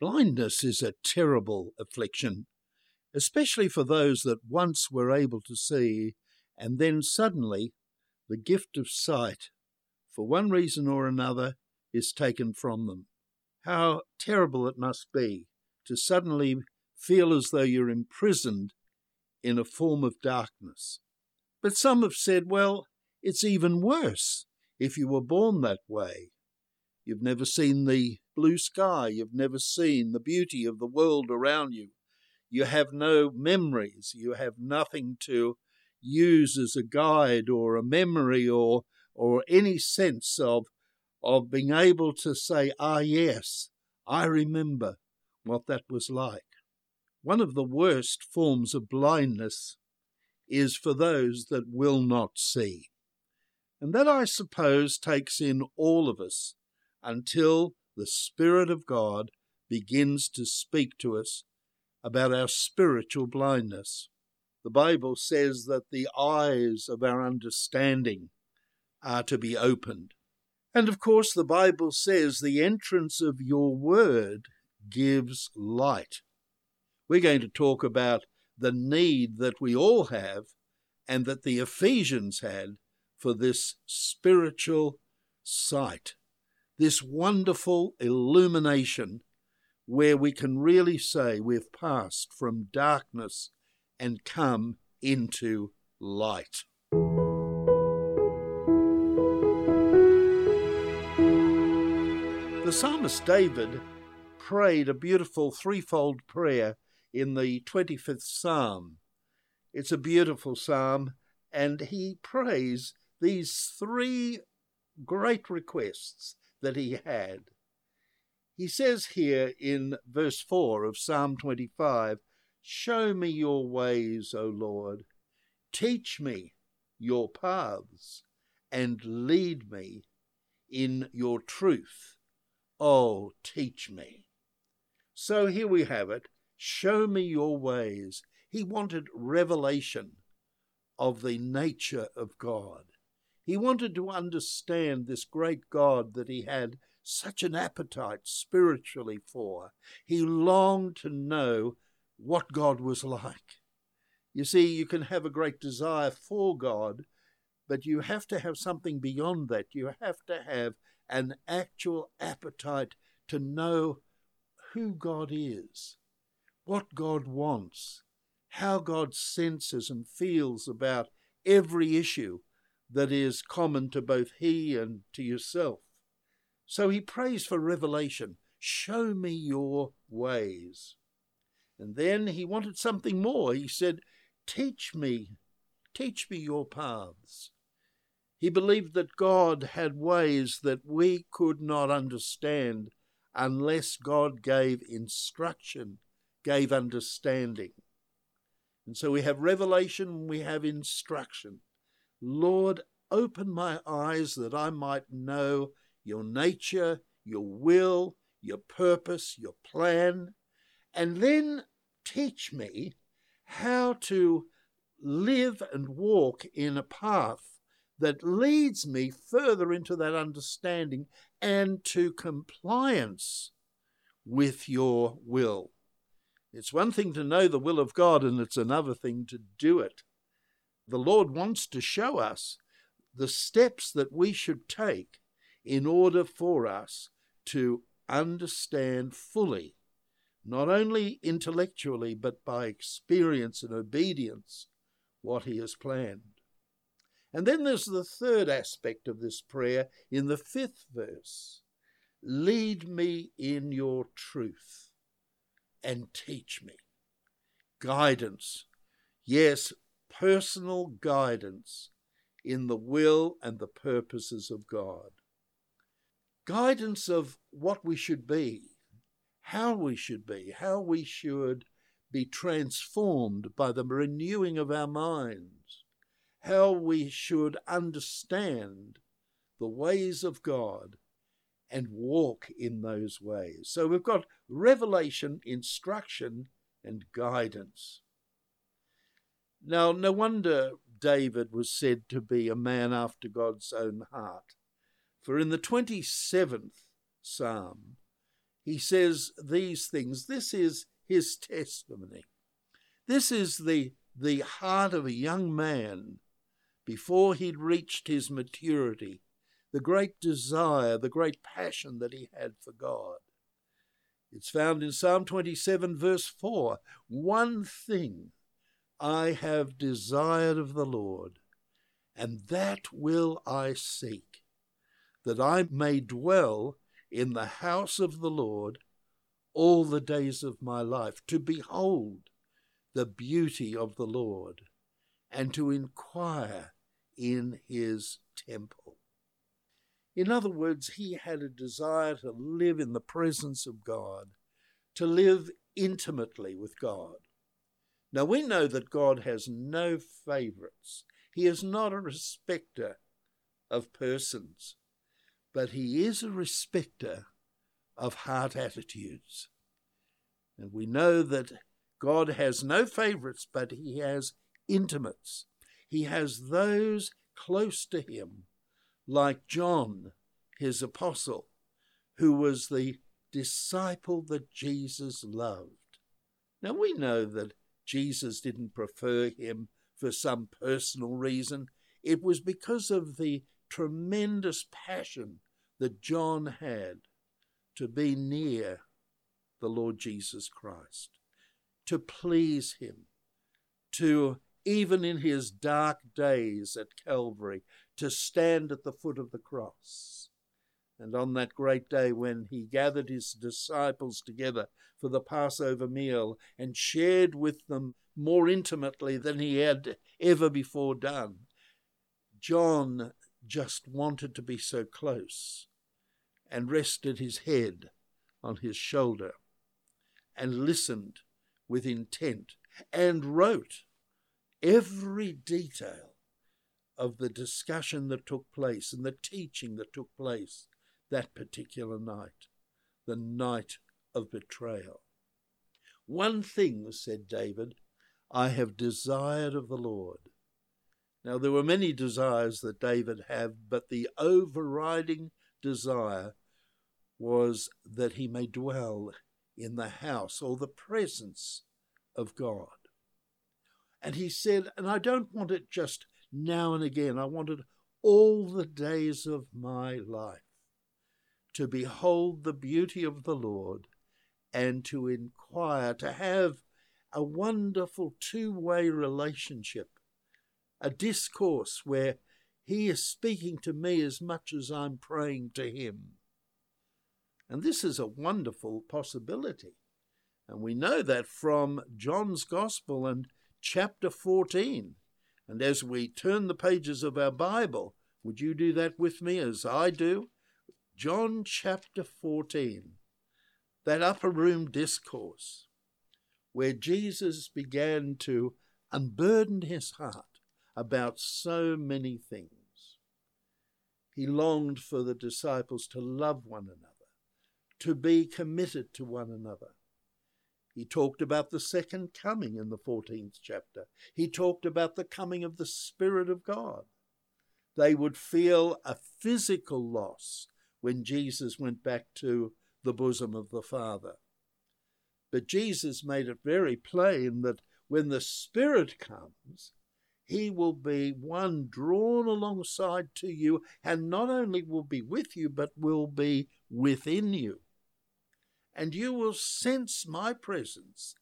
Blindness is a terrible affliction, especially for those that once were able to see, and then suddenly the gift of sight, for one reason or another, is taken from them. How terrible it must be to suddenly feel as though you're imprisoned in a form of darkness. But some have said, well, it's even worse if you were born that way. You've never seen the blue sky. You've never seen the beauty of the world around you. You have no memories. You have nothing to use as a guide or a memory or, or any sense of, of being able to say, ah, yes, I remember what that was like. One of the worst forms of blindness is for those that will not see. And that, I suppose, takes in all of us until the Spirit of God begins to speak to us about our spiritual blindness. The Bible says that the eyes of our understanding are to be opened. And of course, the Bible says the entrance of your word gives light. We're going to talk about the need that we all have and that the Ephesians had for this spiritual sight this wonderful illumination where we can really say we've passed from darkness and come into light. The psalmist David prayed a beautiful threefold prayer in the 25th psalm. It's a beautiful psalm, and he prays these three great requests that he had. He says here in verse 4 of Psalm 25 Show me your ways, O Lord. Teach me your paths, and lead me in your truth. Oh, teach me. So here we have it. Show me your ways. He wanted revelation of the nature of God. He wanted to understand this great God that he had such an appetite spiritually for. He longed to know what God was like. You see, you can have a great desire for God, but you have to have something beyond that. You have to have an actual appetite to know who God is, what God wants, how God senses and feels about every issue that is common to both he and to yourself. So he prays for revelation. Show me your ways. And then he wanted something more. He said, Teach me, teach me your paths. He believed that God had ways that we could not understand unless God gave instruction, gave understanding. And so we have revelation, we have instruction. Lord, open my eyes that I might know your nature, your will, your purpose, your plan, and then teach me how to live and walk in a path that leads me further into that understanding and to compliance with your will. It's one thing to know the will of God, and it's another thing to do it the Lord wants to show us the steps that we should take in order for us to understand fully, not only intellectually, but by experience and obedience, what He has planned. And then there's the third aspect of this prayer in the fifth verse Lead me in your truth and teach me. Guidance. Yes, personal guidance in the will and the purposes of God. Guidance of what we should be, how we should be, how we should be transformed by the renewing of our minds, how we should understand the ways of God and walk in those ways. So we've got revelation, instruction, and guidance. Now, no wonder David was said to be a man after God's own heart. For in the 27th Psalm, he says these things. This is his testimony. This is the, the heart of a young man before he'd reached his maturity, the great desire, the great passion that he had for God. It's found in Psalm 27, verse 4 One thing I have desired of the Lord, and that will I seek, that I may dwell in the house of the Lord all the days of my life, to behold the beauty of the Lord, and to inquire in his temple. In other words, he had a desire to live in the presence of God, to live intimately with God. Now we know that God has no favorites. He is not a respecter of persons, but he is a respecter of heart attitudes. And we know that God has no favorites, but he has intimates. He has those close to him, like John, his apostle, who was the disciple that Jesus loved. Now we know that Jesus didn't prefer him for some personal reason. It was because of the tremendous passion that John had to be near the Lord Jesus Christ, to please him, to even in his dark days at Calvary, to stand at the foot of the cross. And on that great day when he gathered his disciples together for the Passover meal and shared with them more intimately than he had ever before done, John just wanted to be so close and rested his head on his shoulder and listened with intent and wrote every detail of the discussion that took place and the teaching that took place that particular night, the night of betrayal. One thing, said David, I have desired of the Lord. Now, there were many desires that David had, but the overriding desire was that he may dwell in the house or the presence of God. And he said, and I don't want it just now and again, I want it all the days of my life to behold the beauty of the Lord and to inquire, to have a wonderful two way relationship, a discourse where he is speaking to me as much as I'm praying to him. And this is a wonderful possibility. And we know that from John's Gospel and chapter 14. And as we turn the pages of our Bible, would you do that with me as I do? John chapter 14, that upper room discourse where Jesus began to unburden his heart about so many things. He longed for the disciples to love one another, to be committed to one another, he talked about the second coming in the 14th chapter. He talked about the coming of the Spirit of God. They would feel a physical loss when Jesus went back to the bosom of the Father. But Jesus made it very plain that when the Spirit comes, he will be one drawn alongside to you, and not only will be with you, but will be within you and you will sense my presence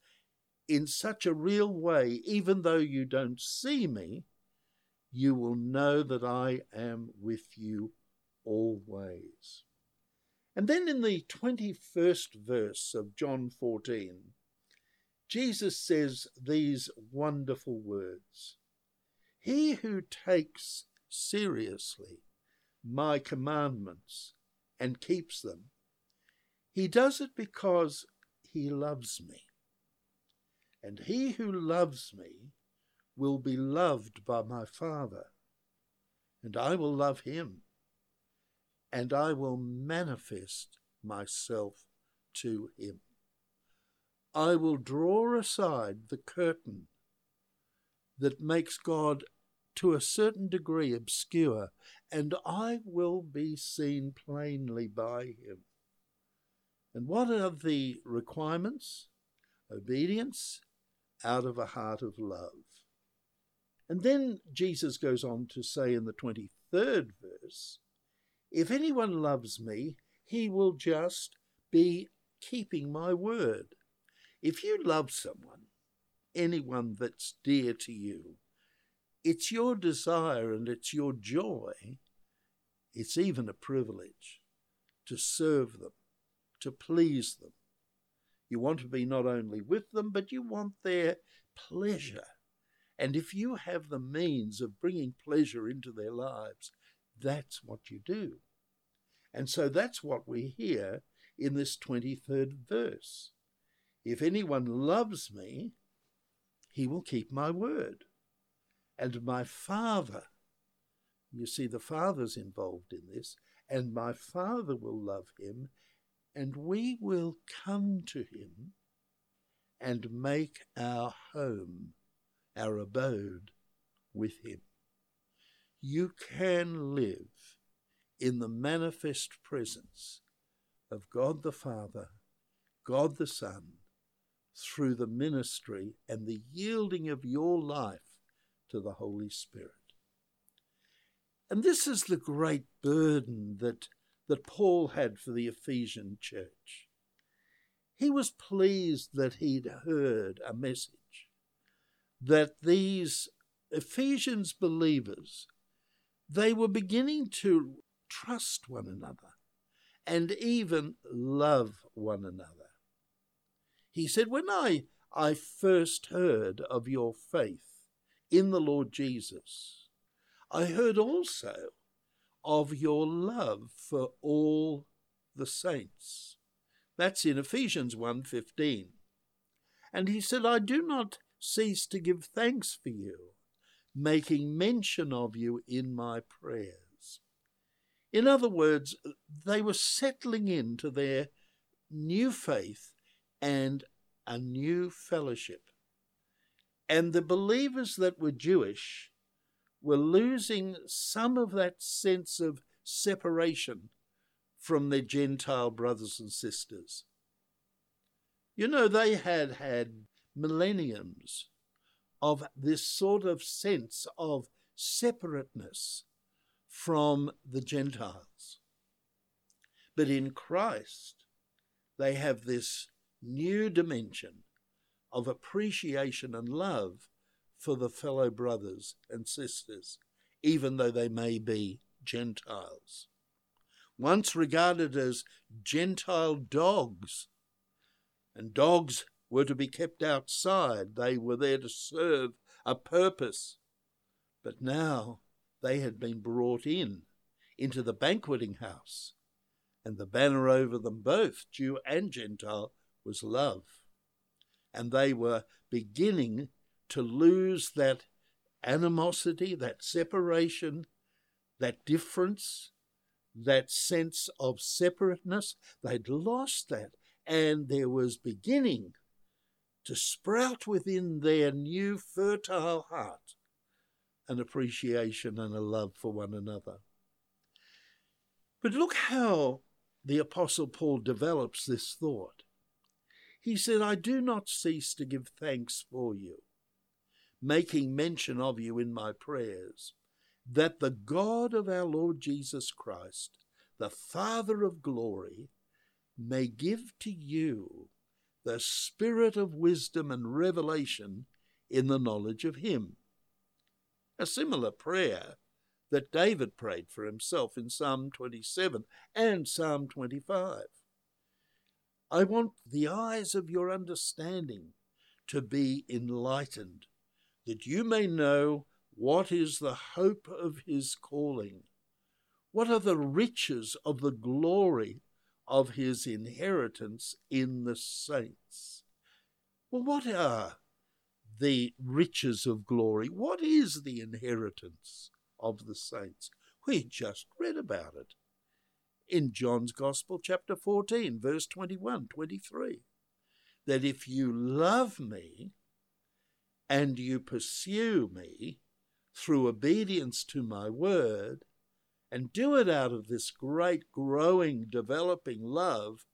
in such a real way, even though you don't see me, you will know that I am with you always. And then in the 21st verse of John 14, Jesus says these wonderful words He who takes seriously my commandments and keeps them he does it because he loves me. And he who loves me will be loved by my Father, and I will love him, and I will manifest myself to him. I will draw aside the curtain that makes God to a certain degree obscure, and I will be seen plainly by him And what are the requirements? Obedience out of a heart of love. And then Jesus goes on to say in the 23rd verse, If anyone loves me, he will just be keeping my word. If you love someone, anyone that's dear to you, it's your desire and it's your joy, it's even a privilege to serve them, to please them. You want to be not only with them, but you want their pleasure. And if you have the means of bringing pleasure into their lives, that's what you do. And so that's what we hear in this 23rd verse. If anyone loves me, he will keep my word. And my Father, you see, the Father's involved in this, and my Father will love him, and we will come to him and make our home, our abode with him. You can live in the manifest presence of God the Father, God the Son, through the ministry and the yielding of your life to the Holy Spirit. And this is the great burden that, that Paul had for the Ephesian church. He was pleased that he'd heard a message that these Ephesians believers they were beginning to trust one another and even love one another. He said, When I, I first heard of your faith in the Lord Jesus, I heard also of your love for all the saints. That's in Ephesians 1:15. And he said, I do not cease to give thanks for you, making mention of you in my prayers in other words, they were settling into their new faith and a new fellowship. And the believers that were Jewish were losing some of that sense of separation from their Gentile brothers and sisters. You know, they had had millenniums of this sort of sense of separateness from the Gentiles. But in Christ, they have this new dimension of appreciation and love for the fellow brothers and sisters, even though they may be Gentiles. Once regarded as Gentile dogs, and dogs were to be kept outside, they were there to serve a purpose. But now they had been brought in into the banqueting house, and the banner over them both, Jew and Gentile, was love. And they were beginning to lose that animosity, that separation, that difference, that sense of separateness. They'd lost that, and there was beginning to sprout within their new fertile heart an appreciation and a love for one another. But look how the Apostle Paul develops this thought. He said, I do not cease to give thanks for you, making mention of you in my prayers, that the God of our Lord Jesus Christ, the Father of glory, may give to you the spirit of wisdom and revelation in the knowledge of him a similar prayer that David prayed for himself in Psalm 27 and Psalm 25. I want the eyes of your understanding to be enlightened, that you may know what is the hope of his calling, what are the riches of the glory of his inheritance in the saints. Well, what are the riches of glory. What is the inheritance of the saints? We just read about it in John's Gospel, chapter 14, verse 21 23. That if you love me and you pursue me through obedience to my word, and do it out of this great, growing, developing love,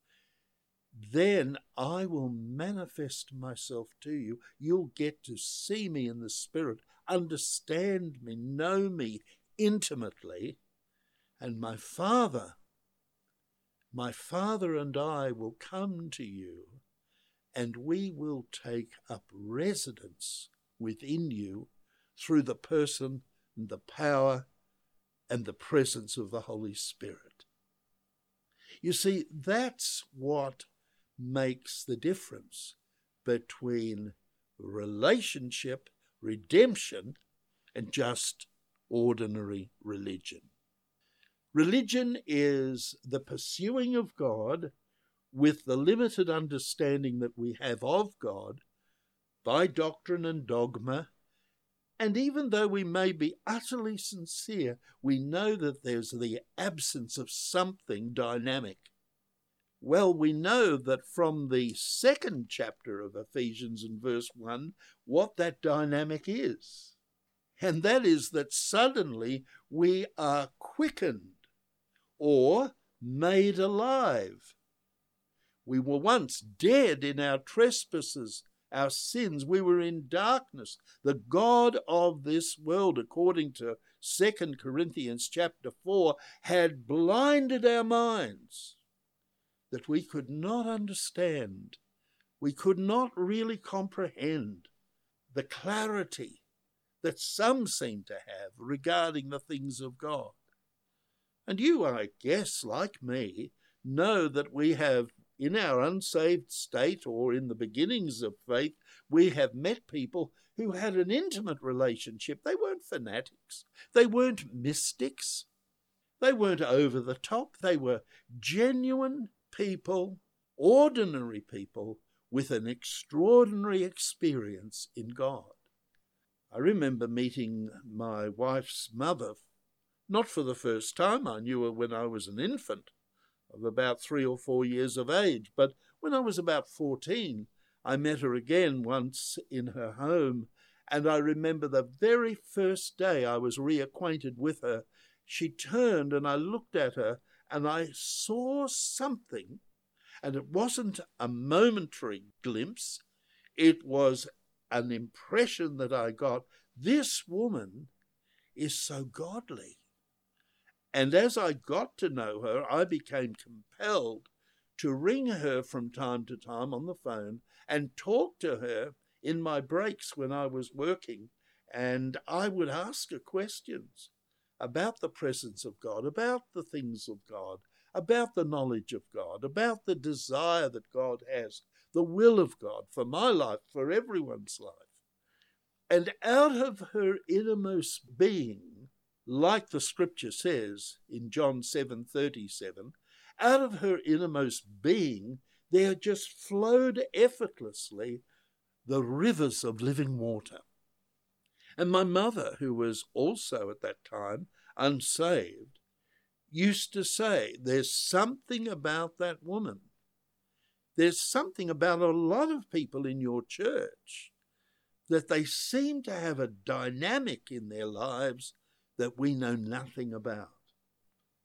then I will manifest myself to you. You'll get to see me in the Spirit, understand me, know me intimately, and my Father, my Father and I will come to you, and we will take up residence within you through the person and the power and the presence of the Holy Spirit. You see, that's what makes the difference between relationship, redemption, and just ordinary religion. Religion is the pursuing of God with the limited understanding that we have of God by doctrine and dogma. And even though we may be utterly sincere, we know that there's the absence of something dynamic well, we know that from the second chapter of Ephesians in verse 1 what that dynamic is. And that is that suddenly we are quickened or made alive. We were once dead in our trespasses, our sins. We were in darkness. The God of this world, according to 2 Corinthians chapter 4, had blinded our minds that we could not understand, we could not really comprehend the clarity that some seem to have regarding the things of God. And you, I guess, like me, know that we have, in our unsaved state or in the beginnings of faith, we have met people who had an intimate relationship. They weren't fanatics, they weren't mystics, they weren't over the top, they were genuine people, ordinary people, with an extraordinary experience in God. I remember meeting my wife's mother, not for the first time. I knew her when I was an infant of about three or four years of age, but when I was about 14, I met her again once in her home, and I remember the very first day I was reacquainted with her, she turned and I looked at her and I saw something, and it wasn't a momentary glimpse, it was an impression that I got. This woman is so godly. And as I got to know her, I became compelled to ring her from time to time on the phone and talk to her in my breaks when I was working. And I would ask her questions about the presence of God, about the things of God, about the knowledge of God, about the desire that God has, the will of God for my life, for everyone's life. And out of her innermost being, like the scripture says in John 7:37, out of her innermost being there just flowed effortlessly the rivers of living water. And my mother, who was also at that time unsaved, used to say, There's something about that woman. There's something about a lot of people in your church that they seem to have a dynamic in their lives that we know nothing about.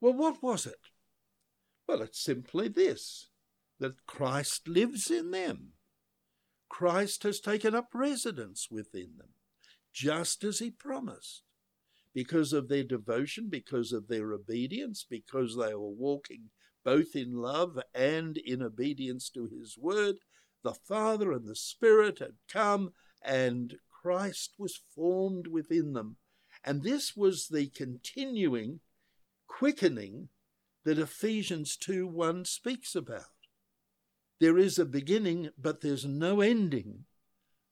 Well, what was it? Well, it's simply this that Christ lives in them. Christ has taken up residence within them just as he promised. Because of their devotion, because of their obedience, because they were walking both in love and in obedience to his word, the Father and the Spirit had come and Christ was formed within them. And this was the continuing quickening that Ephesians 2 1 speaks about. There is a beginning, but there's no ending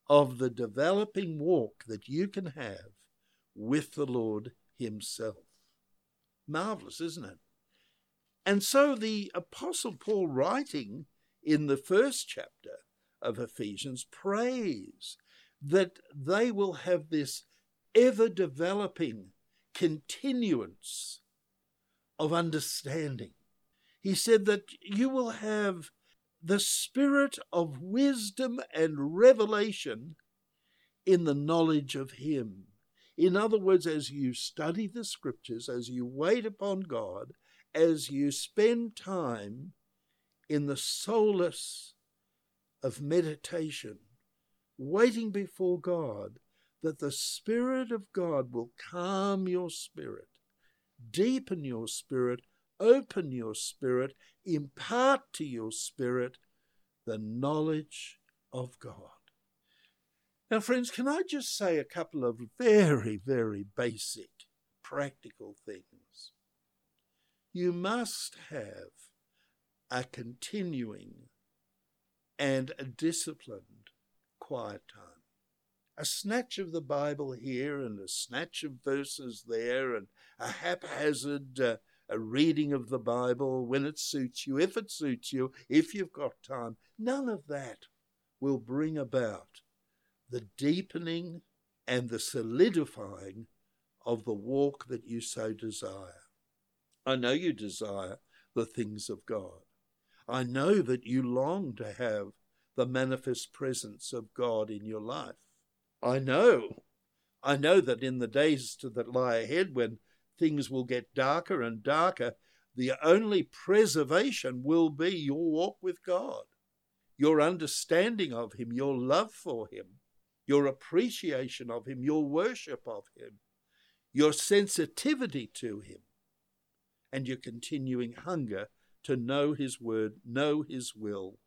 of the developing walk that you can have with the Lord Himself. Marvelous, isn't it? And so the Apostle Paul, writing in the first chapter of Ephesians, prays that they will have this ever developing continuance of understanding. He said that you will have the spirit of wisdom and revelation in the knowledge of Him. In other words, as you study the scriptures, as you wait upon God, as you spend time in the solace of meditation, waiting before God, that the Spirit of God will calm your spirit, deepen your spirit, open your spirit, impart to your spirit the knowledge of God. Now, friends, can I just say a couple of very, very basic, practical things? You must have a continuing and a disciplined quiet time. A snatch of the Bible here and a snatch of verses there and a haphazard uh, a reading of the Bible when it suits you, if it suits you, if you've got time. None of that will bring about the deepening and the solidifying of the walk that you so desire. I know you desire the things of God. I know that you long to have the manifest presence of God in your life. I know, I know that in the days that lie ahead when things will get darker and darker, the only preservation will be your walk with God, your understanding of Him, your love for Him, your appreciation of Him, your worship of Him, your sensitivity to Him, and your continuing hunger to know His Word, know His will,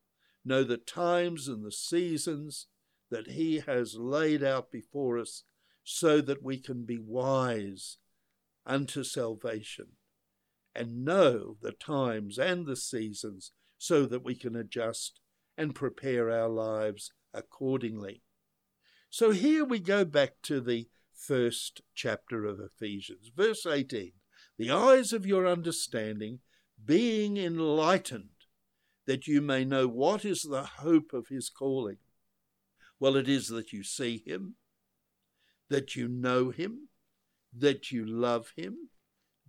know the times and the seasons that He has laid out before us so that we can be wise unto salvation and know the times and the seasons so that we can adjust and prepare our lives accordingly. So here we go back to the first chapter of Ephesians, verse 18 the eyes of your understanding being enlightened, that you may know what is the hope of his calling. Well, it is that you see him, that you know him, that you love him,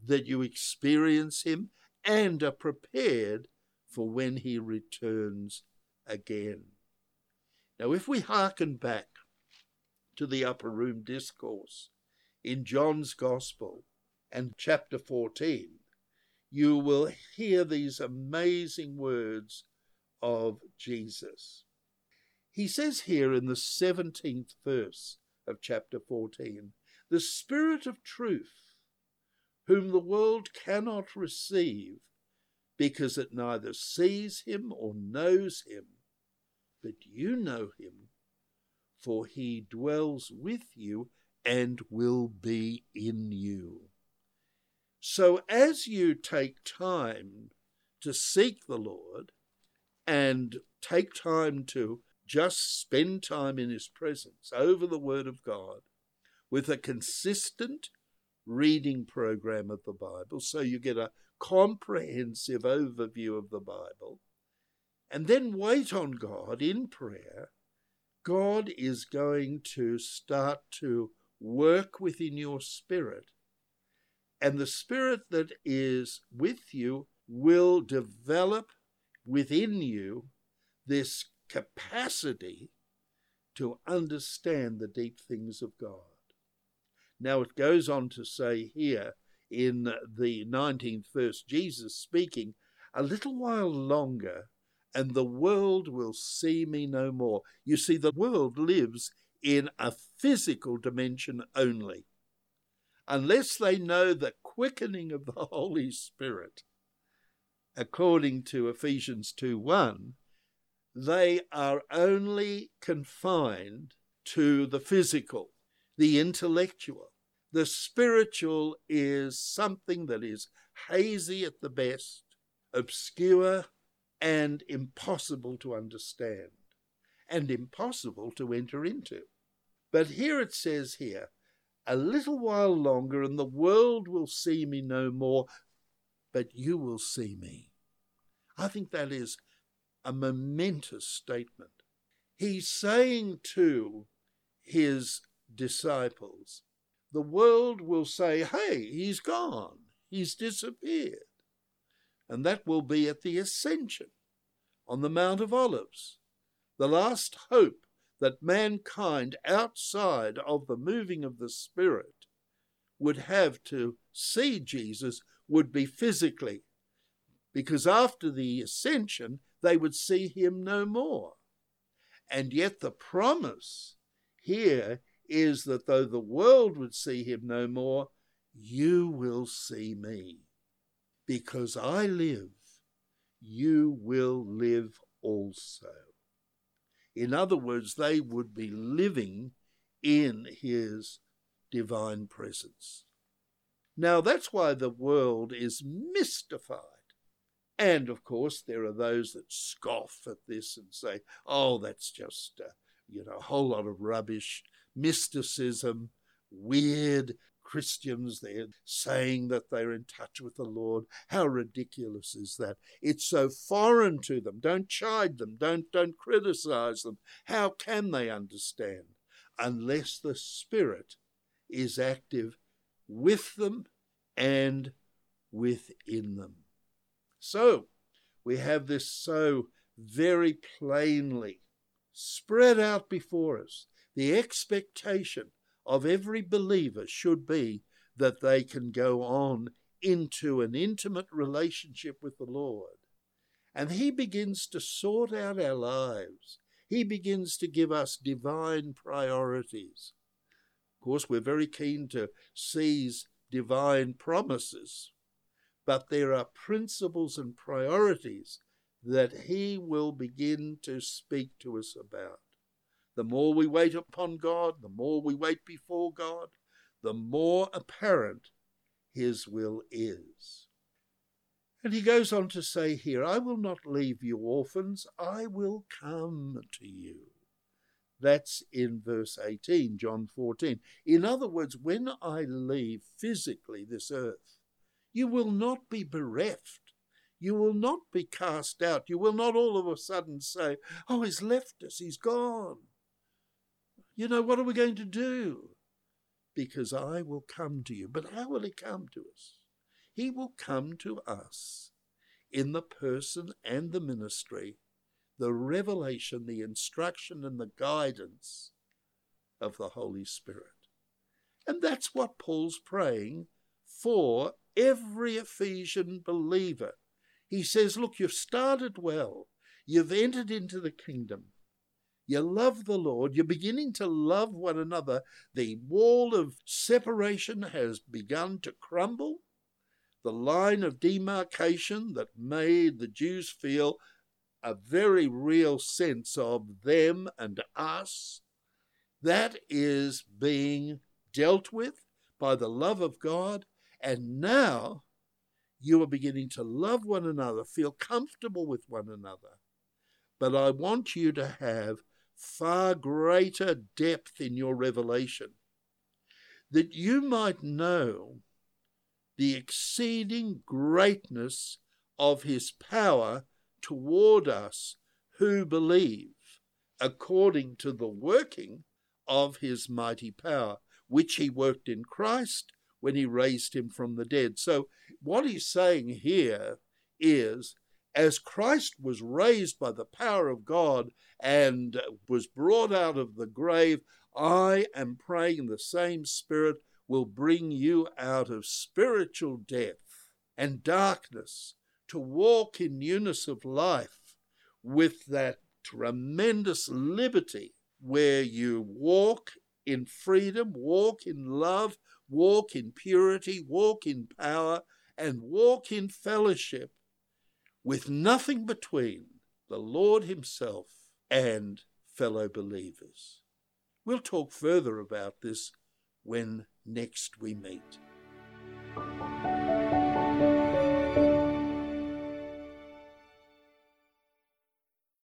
that you experience him, and are prepared for when he returns again. Now, if we hearken back to the upper room discourse in John's Gospel and chapter 14, you will hear these amazing words of Jesus. He says here in the 17th verse of chapter 14, the Spirit of truth, whom the world cannot receive, because it neither sees him or knows him, but you know him, for he dwells with you and will be in you. So as you take time to seek the Lord and take time to just spend time in his presence over the Word of God with a consistent reading program of the Bible, so you get a comprehensive overview of the Bible, and then wait on God in prayer God is going to start to work within your spirit. And the spirit that is with you will develop within you this capacity to understand the deep things of God. Now it goes on to say here in the 19th verse, Jesus speaking, a little while longer and the world will see me no more. You see, the world lives in a physical dimension only. Unless they know the quickening of the Holy Spirit, according to Ephesians 2 1, they are only confined to the physical, the intellectual. The spiritual is something that is hazy at the best, obscure and impossible to understand and impossible to enter into. But here it says here, a little while longer and the world will see me no more, but you will see me. I think that is a momentous statement. He's saying to his disciples, the world will say, hey, he's gone, he's disappeared. And that will be at the ascension on the Mount of Olives, the last hope that mankind outside of the moving of the Spirit would have to see Jesus would be physically because after the ascension they would see him no more. And yet the promise here is that though the world would see him no more, you will see me. Because I live, you will live also. In other words, they would be living in his divine presence. Now, that's why the world is mystified. And of course, there are those that scoff at this and say, oh, that's just, uh, you know, a whole lot of rubbish, mysticism, weird Christians. They're saying that they're in touch with the Lord. How ridiculous is that? It's so foreign to them. Don't chide them. Don't, don't criticize them. How can they understand? Unless the Spirit is active with them and within them. So we have this so very plainly spread out before us. The expectation of every believer should be that they can go on into an intimate relationship with the Lord. And He begins to sort out our lives. He begins to give us divine priorities. Of course, we're very keen to seize divine promises but there are principles and priorities that He will begin to speak to us about. The more we wait upon God, the more we wait before God, the more apparent His will is. And he goes on to say here, I will not leave you orphans, I will come to you. That's in verse 18, John 14. In other words, when I leave physically this earth, you will not be bereft. You will not be cast out. You will not all of a sudden say, Oh, he's left us, he's gone. You know, what are we going to do? Because I will come to you. But how will he come to us? He will come to us in the person and the ministry, the revelation, the instruction, and the guidance of the Holy Spirit. And that's what Paul's praying for every Ephesian believer. He says, Look, you've started well. You've entered into the kingdom. You love the Lord. You're beginning to love one another. The wall of separation has begun to crumble. The line of demarcation that made the Jews feel a very real sense of them and us, that is being dealt with by the love of God and now you are beginning to love one another, feel comfortable with one another. But I want you to have far greater depth in your revelation, that you might know the exceeding greatness of his power toward us who believe, according to the working of his mighty power, which he worked in Christ when he raised him from the dead. So, what he's saying here is as Christ was raised by the power of God and was brought out of the grave, I am praying the same Spirit will bring you out of spiritual death and darkness to walk in newness of life with that tremendous liberty where you walk in freedom, walk in love, walk in purity, walk in power, and walk in fellowship with nothing between the Lord Himself and fellow believers. We'll talk further about this when next we meet.